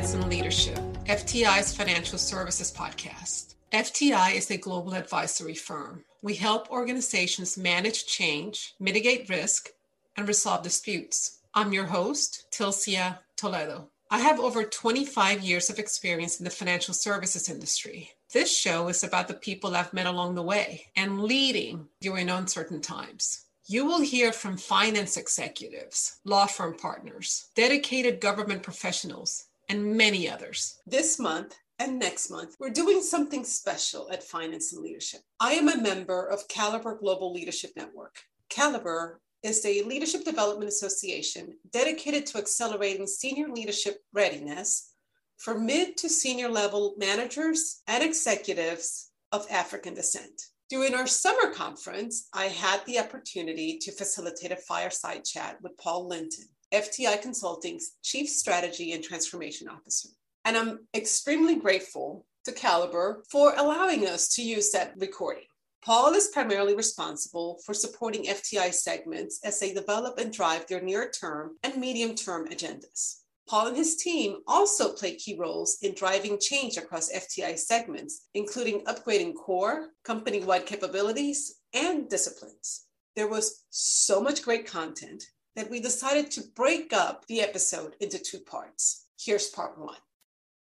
Finance and Leadership, FTI's financial services podcast. FTI is a global advisory firm. We help organizations manage change, mitigate risk, and resolve disputes. I'm your host, Tilcia Toledo. I have over 25 years of experience in the financial services industry. This show is about the people I've met along the way and leading during uncertain times. You will hear from finance executives, law firm partners, dedicated government professionals, and many others. This month and next month, we're doing something special at Finance and Leadership. I am a member of Caliber Global Leadership Network. Caliber is a leadership development association dedicated to accelerating senior leadership readiness for mid to senior level managers and executives of African descent. During our summer conference, I had the opportunity to facilitate a fireside chat with Paul Linton, FTI Consulting's Chief Strategy and Transformation Officer. And I'm extremely grateful to Caliber for allowing us to use that recording. Paul is primarily responsible for supporting FTI segments as they develop and drive their near term and medium term agendas. Paul and his team also play key roles in driving change across FTI segments, including upgrading core, company wide capabilities, and disciplines. There was so much great content that we decided to break up the episode into two parts. Here's part one.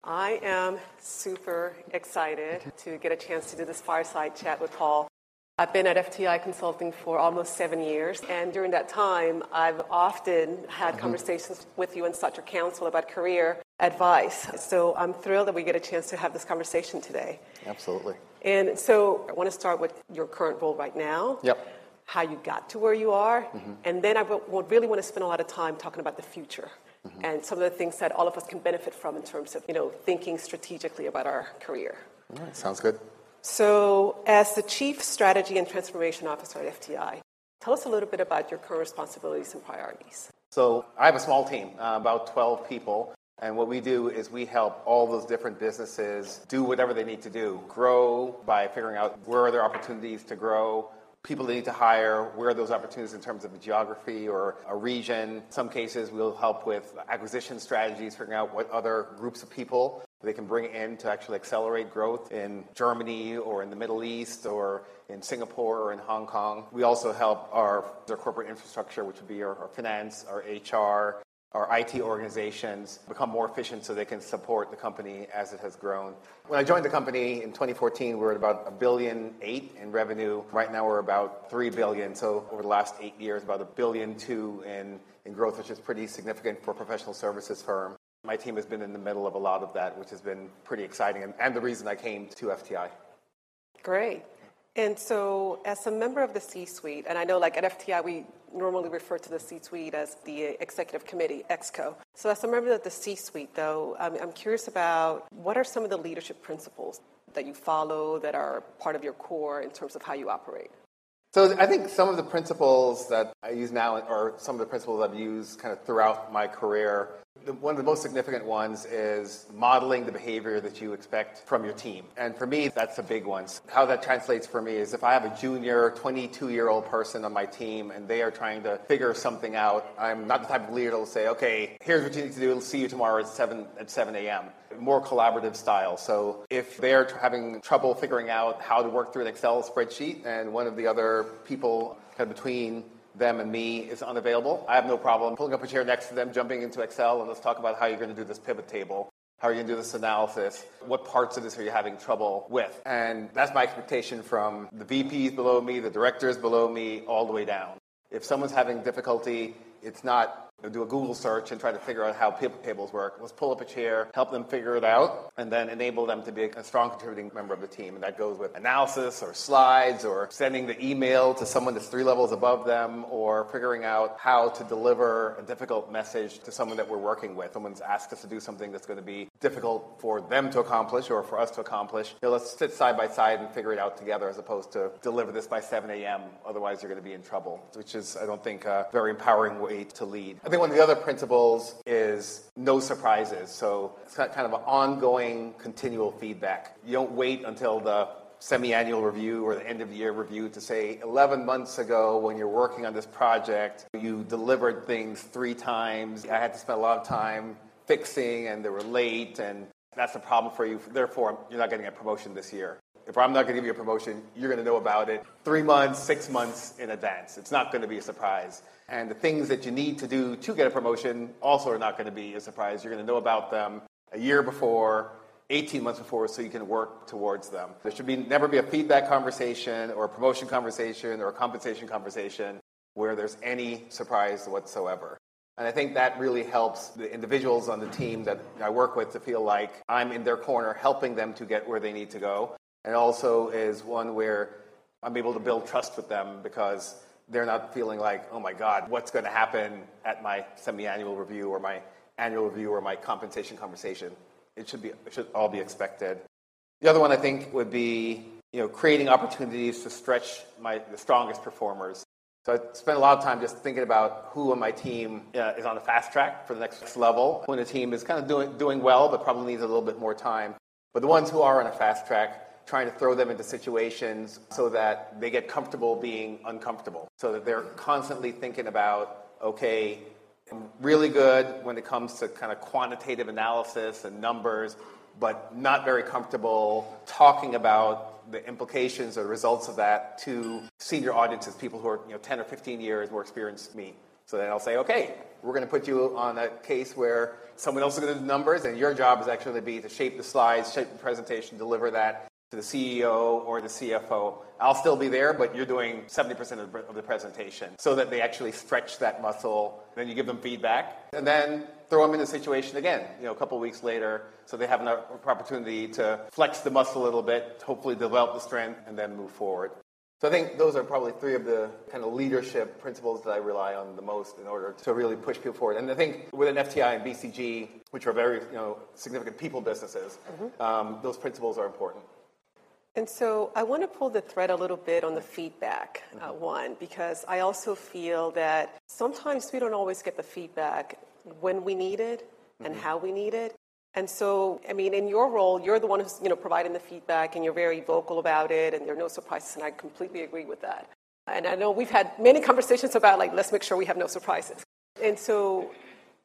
I am super excited to get a chance to do this fireside chat with Paul. I've been at FTI Consulting for almost seven years, and during that time, I've often had mm-hmm. conversations with you and such a council about career advice. So I'm thrilled that we get a chance to have this conversation today. Absolutely. And so I want to start with your current role right now. Yep. How you got to where you are, mm-hmm. and then I really want to spend a lot of time talking about the future. Mm-hmm. And some of the things that all of us can benefit from in terms of, you know, thinking strategically about our career. All right, sounds good. So, as the Chief Strategy and Transformation Officer at FTI, tell us a little bit about your current responsibilities and priorities. So, I have a small team, uh, about 12 people. And what we do is we help all those different businesses do whatever they need to do grow by figuring out where are their opportunities to grow, people they need to hire, where are those opportunities in terms of a geography or a region. Some cases, we'll help with acquisition strategies, figuring out what other groups of people they can bring in to actually accelerate growth in Germany or in the Middle East or in Singapore or in Hong Kong. We also help our, our corporate infrastructure, which would be our, our finance, our HR, our IT organizations become more efficient so they can support the company as it has grown. When I joined the company in 2014, we were at about a billion eight in revenue. Right now, we're about three billion. So over the last eight years, about a billion two in, in growth, which is pretty significant for a professional services firm. My team has been in the middle of a lot of that, which has been pretty exciting, and, and the reason I came to FTI. Great. And so, as a member of the C suite, and I know like at FTI, we normally refer to the C suite as the executive committee, EXCO. So, as a member of the C suite, though, I'm, I'm curious about what are some of the leadership principles that you follow that are part of your core in terms of how you operate? So I think some of the principles that I use now are some of the principles I've used kind of throughout my career one of the most significant ones is modeling the behavior that you expect from your team. And for me, that's a big one. How that translates for me is if I have a junior 22 year old person on my team and they are trying to figure something out, I'm not the type of leader will say, okay, here's what you need to do. We'll see you tomorrow at 7, at 7 a.m. More collaborative style. So if they're having trouble figuring out how to work through an Excel spreadsheet and one of the other people kind of between them and me is unavailable. I have no problem pulling up a chair next to them, jumping into Excel, and let's talk about how you're going to do this pivot table. How are you going to do this analysis? What parts of this are you having trouble with? And that's my expectation from the VPs below me, the directors below me, all the way down. If someone's having difficulty, it's not do a Google search and try to figure out how pivot tables work. Let's pull up a chair, help them figure it out, and then enable them to be a strong contributing member of the team. And that goes with analysis or slides or sending the email to someone that's three levels above them or figuring out how to deliver a difficult message to someone that we're working with. Someone's asked us to do something that's going to be difficult for them to accomplish or for us to accomplish. You know, let's sit side by side and figure it out together as opposed to deliver this by 7 a.m. Otherwise, you're going to be in trouble, which is, I don't think, a very empowering way to lead think one of the other principles is no surprises. So it's kind of an ongoing, continual feedback. You don't wait until the semi-annual review or the end of the year review to say 11 months ago when you're working on this project you delivered things three times i had to spend a lot of time fixing and they were late and that's a problem for you. Therefore, you're not getting a promotion this year. If I'm not going to give you a promotion, you're going to know about it three months, six months in advance. It's not going to be a surprise. And the things that you need to do to get a promotion also are not going to be a surprise. You're going to know about them a year before, 18 months before, so you can work towards them. There should be never be a feedback conversation or a promotion conversation or a compensation conversation where there's any surprise whatsoever. And I think that really helps the individuals on the team that I work with to feel like I'm in their corner helping them to get where they need to go. And also is one where I'm able to build trust with them because they're not feeling like, oh my God, what's going to happen at my semi annual review or my annual review or my compensation conversation. It should, be, it should all be expected. The other one I think would be you know, creating opportunities to stretch my, the strongest performers. So I spent a lot of time just thinking about who on my team uh, is on the fast track for the next level, who in the team is kind of doing, doing well but probably needs a little bit more time. But the ones who are on a fast track, trying to throw them into situations so that they get comfortable being uncomfortable, so that they're constantly thinking about, okay, I'm really good when it comes to kind of quantitative analysis and numbers, but not very comfortable talking about the implications or results of that to senior audiences, people who are you know, 10 or 15 years more experienced than me. So then I'll say, okay, we're going to put you on a case where someone else is going to do the numbers, and your job is actually to be to shape the slides, shape the presentation, deliver that to the CEO or the CFO. I'll still be there, but you're doing 70% of the presentation so that they actually stretch that muscle. Then you give them feedback, and then throw them in the situation again, you know, a couple weeks later, so they have an opportunity to flex the muscle a little bit, hopefully develop the strength, and then move forward. So I think those are probably three of the kind of leadership principles that I rely on the most in order to really push people forward. And I think within FTI and BCG, which are very you know significant people businesses, mm-hmm. um, those principles are important. And so I want to pull the thread a little bit on the feedback uh, mm-hmm. one, because I also feel that sometimes we don't always get the feedback when we need it and mm-hmm. how we need it. And so, I mean, in your role, you're the one who's you know providing the feedback, and you're very vocal about it, and there are no surprises, and I completely agree with that. And I know we've had many conversations about like let's make sure we have no surprises. And so,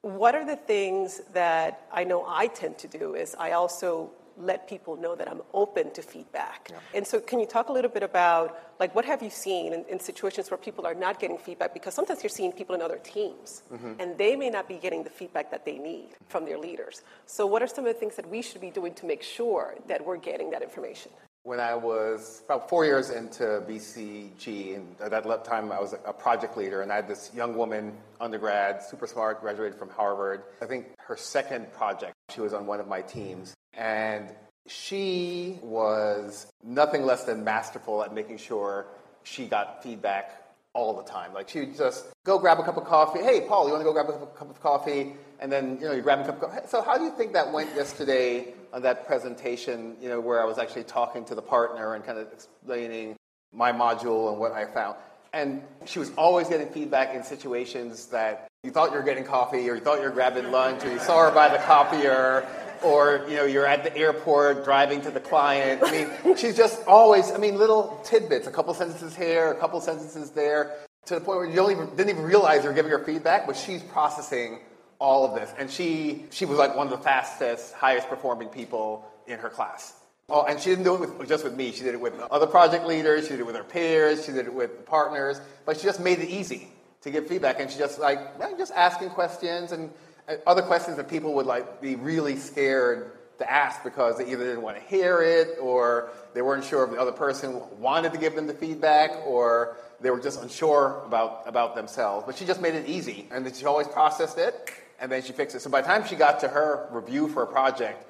what are the things that I know I tend to do is I also let people know that I'm open to feedback. Yeah. And so, can you talk a little bit about like what have you seen in, in, situations where people are not getting feedback? Because sometimes you're seeing people in other teams, mm-hmm. and they may not be getting the feedback that they need from their leaders. So, what are some of the things that we should be doing to make sure that we're getting that information? When I was about four years into BCG, and at that time I was a project leader, and I had this young woman, undergrad, super smart, graduated from Harvard. I think her second project, she was on one of my teams. And she was nothing less than masterful at making sure she got feedback all the time. Like she would just go grab a cup of coffee. Hey, Paul, you want to go grab a cup of coffee? And then you know you grab a cup of coffee. So how do you think that went yesterday on that presentation? You know where I was actually talking to the partner and kind of explaining my module and what I found. And she was always getting feedback in situations that you thought you were getting coffee or you thought you were grabbing lunch or you saw her by the copier or you know you're at the airport driving to the client. I mean, she's just always. I mean, little tidbits, a couple sentences here, a couple sentences there, to the point where you don't even, didn't even realize you're giving her feedback, but she's processing all of this, and she she was like one of the fastest, highest performing people in her class. Oh, and she didn't do it with, just with me. She did it with other project leaders. She did it with her peers. She did it with partners. But she just made it easy to give feedback, and she just like just asking questions and uh, other questions that people would like be really scared to ask because they either didn't want to hear it or they weren't sure if the other person wanted to give them the feedback or they were just unsure about, about themselves. But she just made it easy and she always processed it and then she fixed it. So by the time she got to her review for a project,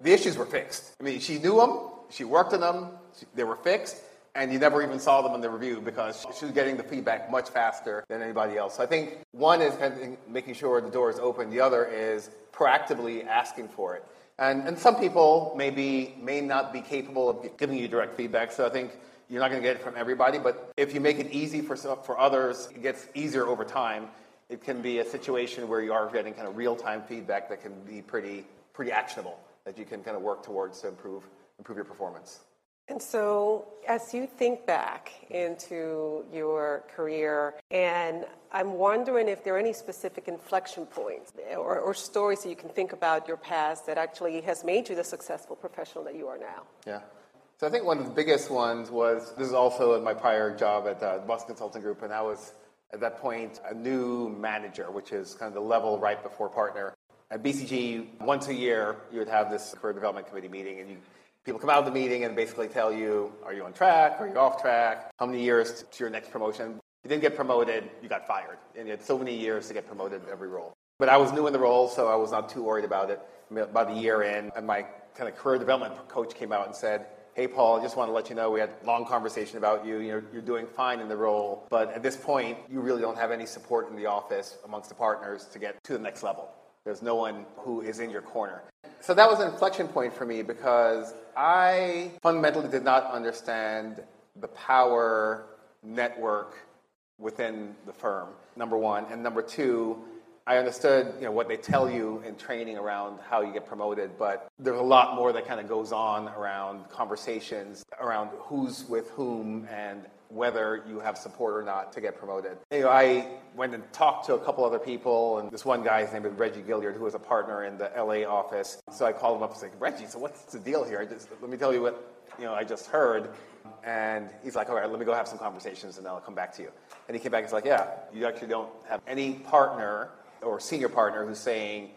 the issues were fixed. I mean, she knew them, she worked on them, they were fixed, and you never even saw them in the review because she was getting the feedback much faster than anybody else. So I think one is making sure the door is open. The other is proactively asking for it. And, and some people maybe may not be capable of giving you direct feedback. So I think you're not going to get it from everybody. But if you make it easy for, for others, it gets easier over time. It can be a situation where you are getting kind of real-time feedback that can be pretty, pretty actionable that you can kind of work towards to improve, improve your performance. And so, as you think back into your career, and I'm wondering if there are any specific inflection points or, or, stories that you can think about your past that actually has made you the successful professional that you are now. Yeah. So I think one of the biggest ones was this is also in my prior job at uh, the Boston Consulting Group, and I was at that point a new manager, which is kind of the level right before partner. At BCG, once a year, you would have this career development committee meeting, and you people come out of the meeting and basically tell you, are you on track? Are you off track? How many years to your next promotion? You didn't get promoted, you got fired. And you had so many years to get promoted in every role. But I was new in the role, so I was not too worried about it. About a year in, and my kind of career development coach came out and said, hey, Paul, I just want to let you know we had a long conversation about you. You're, you're doing fine in the role, but at this point, you really don't have any support in the office amongst the partners to get to the next level. There's no one who is in your corner. So that was an inflection point for me because I fundamentally did not understand the power network within the firm, number one. And number two, I understood you know, what they tell you in training around how you get promoted, but there's a lot more that kind of goes on around conversations, around who's with whom and whether you have support or not to get promoted. You know, I went and talked to a couple other people, and this one guy's name is Reggie Gilliard, who was a partner in the LA office. So I called him up and said, Reggie, so what's the deal here? Just, let me tell you what you know I just heard. And he's like, all right, let me go have some conversations, and I'll come back to you. And he came back and he's like, yeah, you actually don't have any partner or senior partner who's saying,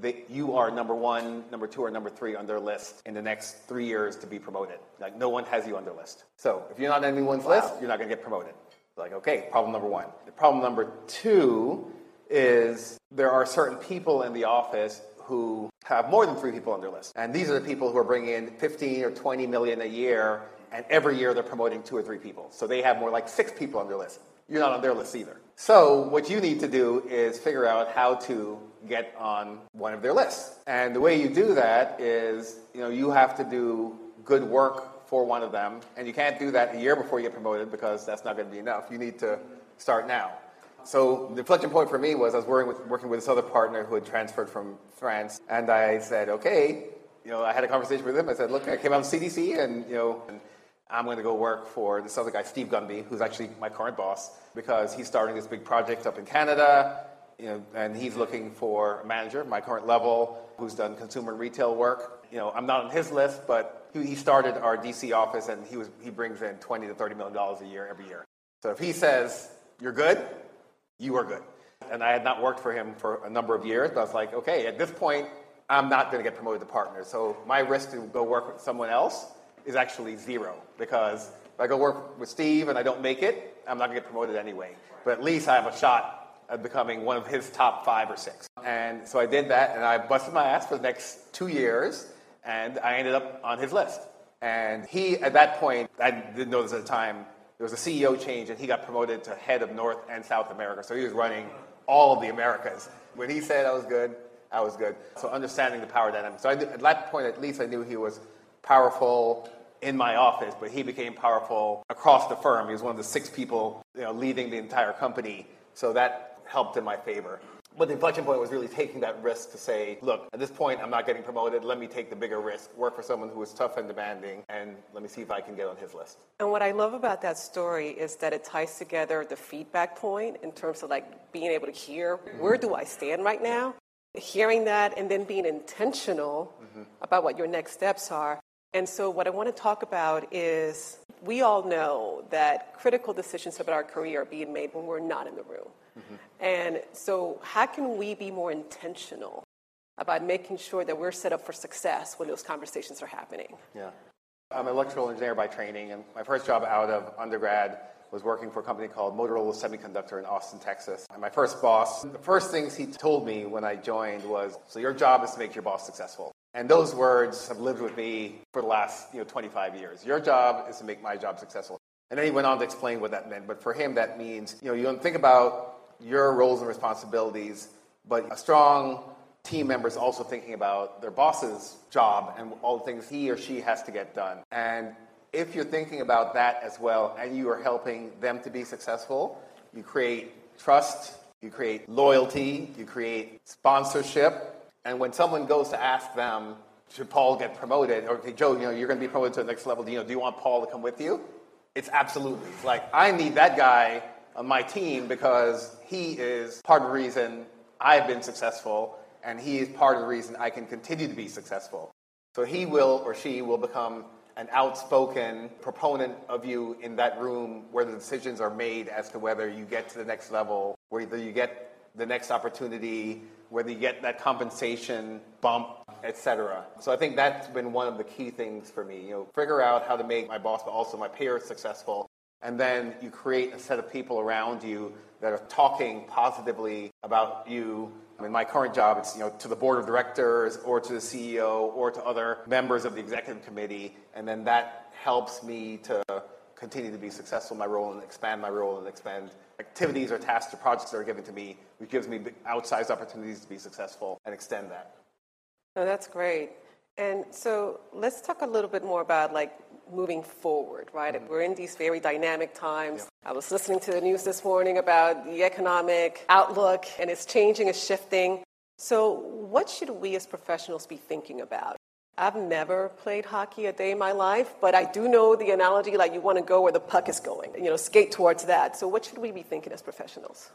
that you are number one, number two, or number three on their list in the next three years to be promoted. Like no one has you on their list. So if you're not on anyone's wow. list, you're not going to get promoted. Like okay, problem number one. The problem number two is there are certain people in the office who have more than three people on their list, and these are the people who are bringing in 15 or 20 million a year, and every year they're promoting two or three people. So they have more like six people on their list. You're not on their list either. So what you need to do is figure out how to get on one of their lists. And the way you do that is, you know, you have to do good work for one of them, and you can't do that a year before you get promoted because that's not going to be enough. You need to start now. So the inflection point for me was I was working with, working with this other partner who had transferred from France, and I said, okay, you know, I had a conversation with him. I said, look, I came out of CDC, and you know, and I'm going to go work for this other guy, Steve Gunby, who's actually my current boss, because he's starting this big project up in Canada you know, and he's looking for a manager, my current level, who's done consumer and retail work. You know, I'm not on his list, but he started our DC office, and he was he brings in 20 to 30 million dollars a year every year. So if he says you're good, you are good. And I had not worked for him for a number of years, but I was like, okay, at this point, I'm not going to get promoted to partner. So my risk to go work with someone else is actually zero because if I go work with Steve and I don't make it, I'm not going to get promoted anyway. But at least I have a shot of becoming one of his top five or six. And so I did that, and I busted my ass for the next two years, and I ended up on his list. And he, at that point, I didn't know this at the time, there was a CEO change, and he got promoted to head of North and South America. So he was running all of the Americas. When he said I was good, I was good. So understanding the power dynamic. So I, at that point, at least I knew he was powerful in my office, but he became powerful across the firm. He was one of the six people you know, leading the entire company. So that helped in my favor. But the inflection point was really taking that risk to say, look, at this point, I'm not getting promoted. Let me take the bigger risk, work for someone who is tough and demanding, and let me see if I can get on his list. And what I love about that story is that it ties together the feedback point in terms of like being able to hear where do I stand right now, hearing that, and then being intentional mm-hmm. about what your next steps are. And so, what I want to talk about is we all know that critical decisions about our career are being made when we're not in the room. Mm-hmm. And so, how can we be more intentional about making sure that we're set up for success when those conversations are happening? Yeah. I'm an electrical engineer by training, and my first job out of undergrad was working for a company called Motorola Semiconductor in Austin, Texas. And my first boss, the first things he told me when I joined was, "So your job is to make your boss successful." And those words have lived with me for the last you know, 25 years. Your job is to make my job successful. And then he went on to explain what that meant. But for him, that means you know you don't think about your roles and responsibilities, but a strong team member is also thinking about their boss's job and all the things he or she has to get done. And if you're thinking about that as well and you are helping them to be successful, you create trust, you create loyalty, you create sponsorship. And when someone goes to ask them should Paul get promoted? Or, Joe, you know, you're going to be promoted to the next level. Do you know, do you want Paul to come with you? It's absolutely like I need that guy on my team because he is part of the reason I've been successful, and he is part of the reason I can continue to be successful. So he will or she will become an outspoken proponent of you in that room where the decisions are made as to whether you get to the next level, whether you get the next opportunity, whether you get that compensation bump, etc. So I think that's been one of the key things for me. You know, figure out how to make my boss, but also my peers successful, and then you create a set of people around you that are talking positively about you. In my current job, it's you know to the board of directors or to the CEO or to other members of the executive committee, and then that helps me to continue to be successful in my role and expand my role and expand activities or tasks or projects that are given to me, which gives me outsized opportunities to be successful and extend that. No, that's great. And so let's talk a little bit more about like moving forward, right? Mm-hmm. We're in these very dynamic times. Yeah. I was listening to the news this morning about the economic outlook, and it's changing, it's shifting. So, what should we as professionals be thinking about? I've never played hockey a day in my life, but I do know the analogy like you want to go where the puck is going, you know, skate towards that. So, what should we be thinking as professionals?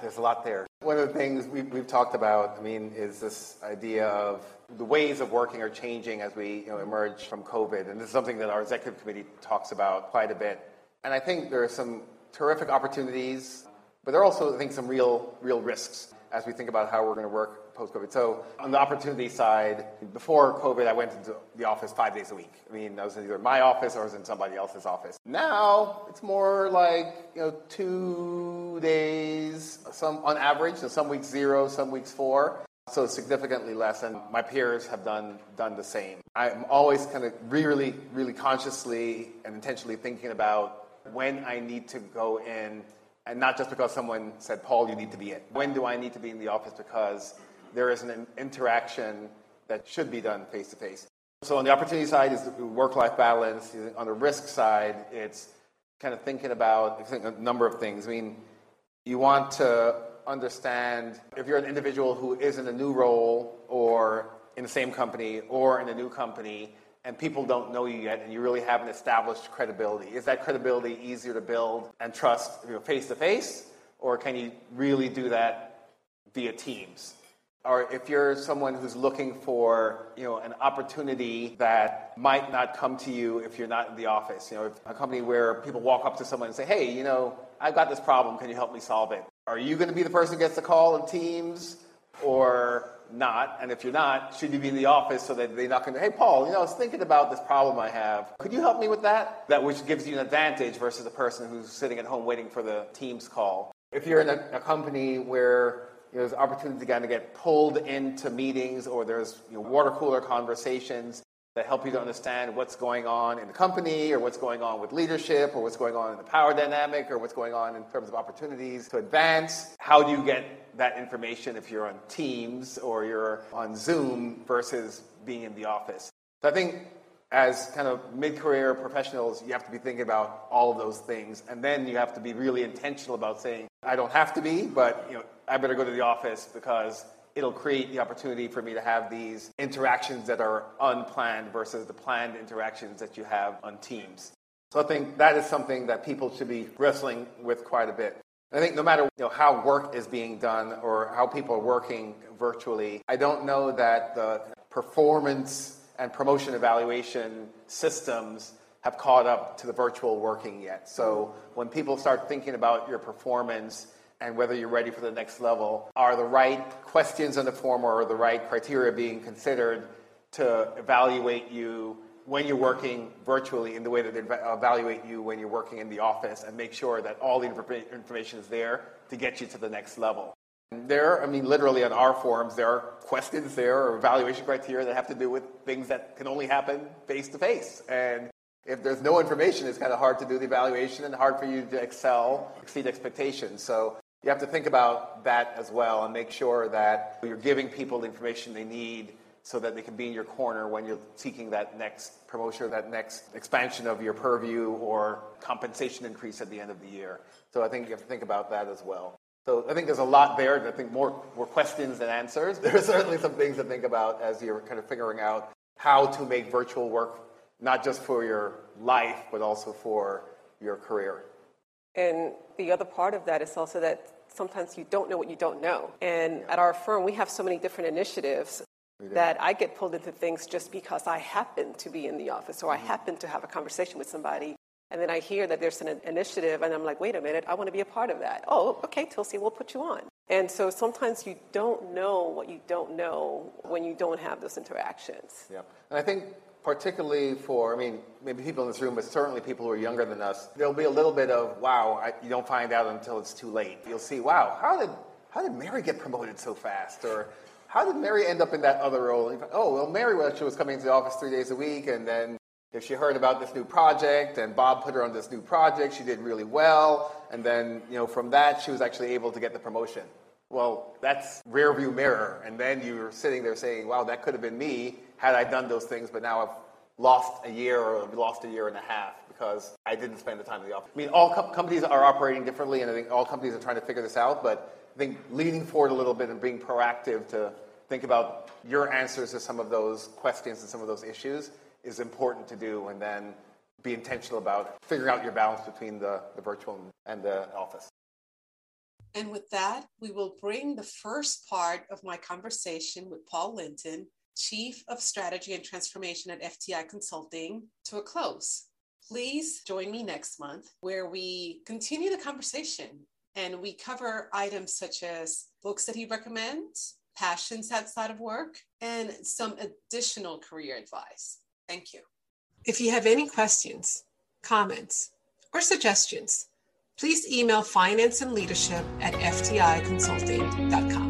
there's a lot there. One of the things we've, we've, talked about, I mean, is this idea of the ways of working are changing as we you know, emerge from COVID. And this is something that our executive committee talks about quite a bit. And I think there are some terrific opportunities, but there are also, I think, some real, real risks as we think about how we're going to work post COVID. So on the opportunity side, before COVID, I went into the office five days a week. I mean, I was in either my office or I was in somebody else's office. Now it's more like you know two days, some on average. So some weeks zero, some weeks four. So significantly less, and my peers have done done the same. I'm always kind of really, really consciously and intentionally thinking about when I need to go in and not just because someone said, Paul, you need to be in. When do I need to be in the office because there is an interaction that should be done face to face. So on the opportunity side is work-life balance. On the risk side, it's kind of thinking about think a number of things. I mean, you want to understand if you're an individual who is in a new role or in the same company or in a new company and people don't know you yet and you really haven't established credibility. Is that credibility easier to build and trust face to face or can you really do that via Teams? Or if you're someone who's looking for you know an opportunity that might not come to you if you're not in the office. You know a company where people walk up to someone and say hey you know i've got this problem. Can you help me solve it? Are you going to be the person who gets the call in teams or not? And if you're not should you be in the office so that they're not going to hey paul you know i was thinking about this problem i have. Could you help me with that? That which gives you an advantage versus the person who's sitting at home waiting for the teams call. If you're in a, a company where you know, there's opportunity to kind of get pulled into meetings or there's you know, water cooler conversations that help you to understand what's going on in the company or what's going on with leadership or what's going on in the power dynamic or what's going on in terms of opportunities to advance. How do you get that information if you're on Teams or you're on Zoom versus being in the office? So I think as kind of mid-career professionals, you have to be thinking about all of those things, and then you have to be really intentional about saying, "I don't have to be, but you know, I better go to the office because it'll create the opportunity for me to have these interactions that are unplanned versus the planned interactions that you have on Teams." So I think that is something that people should be wrestling with quite a bit. I think no matter you know, how work is being done or how people are working virtually, I don't know that the performance and promotion evaluation systems have caught up to the virtual working yet. So when people start thinking about your performance and whether you're ready for the next level, are the right questions in the form or the right criteria being considered to evaluate you when you're working virtually in the way that they evaluate you when you're working in the office and make sure that all the information is there to get you to the next level. There, I mean, literally on our forums, there are questions there or evaluation criteria that have to do with things that can only happen face to face. And if there's no information, it's kind of hard to do the evaluation and hard for you to excel, exceed expectations. So you have to think about that as well and make sure that you're giving people the information they need so that they can be in your corner when you're seeking that next promotion or that next expansion of your purview or compensation increase at the end of the year. So I think you have to think about that as well. So I think there's a lot there. And I think more, more questions than answers. There are certainly some things to think about as you're kind of figuring out how to make virtual work not just for your life, but also for your career. And the other part of that is also that sometimes you don't know what you don't know. And yeah. at our firm, we have so many different initiatives that I get pulled into things just because I happen to be in the office or I mm-hmm. happen to have a conversation with somebody and then I hear that there's an initiative, and I'm like, wait a minute, I want to be a part of that. Oh, okay, Tulsi, we'll put you on. And so sometimes you don't know what you don't know when you don't have those interactions. Yeah. And I think particularly for, I mean, maybe people in this room, but certainly people who are younger than us, there'll be a little bit of, wow, I, you don't find out until it's too late. You'll see, wow, how did, how did Mary get promoted so fast? Or how did Mary end up in that other role? Oh, well, Mary was, she was coming to the office three days a week, and then if she heard about this new project and Bob put her on this new project, she did really well. And then, you know, from that, she was actually able to get the promotion. Well, that's rear view mirror. And then you're sitting there saying, wow, that could have been me had I done those things, but now I've lost a year or lost a year and a half because I didn't spend the time in the office. I mean, all co- companies are operating differently, and I think all companies are trying to figure this out, but I think leaning forward a little bit and being proactive to think about your answers to some of those questions and some of those issues is important to do, and then be intentional about figuring out your balance between the, the virtual and the office. And with that, we will bring the first part of my conversation with Paul Linton, Chief of Strategy and Transformation at FTI Consulting, to a close. Please join me next month where we continue the conversation and we cover items such as books that he recommends, passions outside of work, and some additional career advice. Thank you. If you have any questions, comments, or suggestions, please email finance and leadership at fticonsulting.com.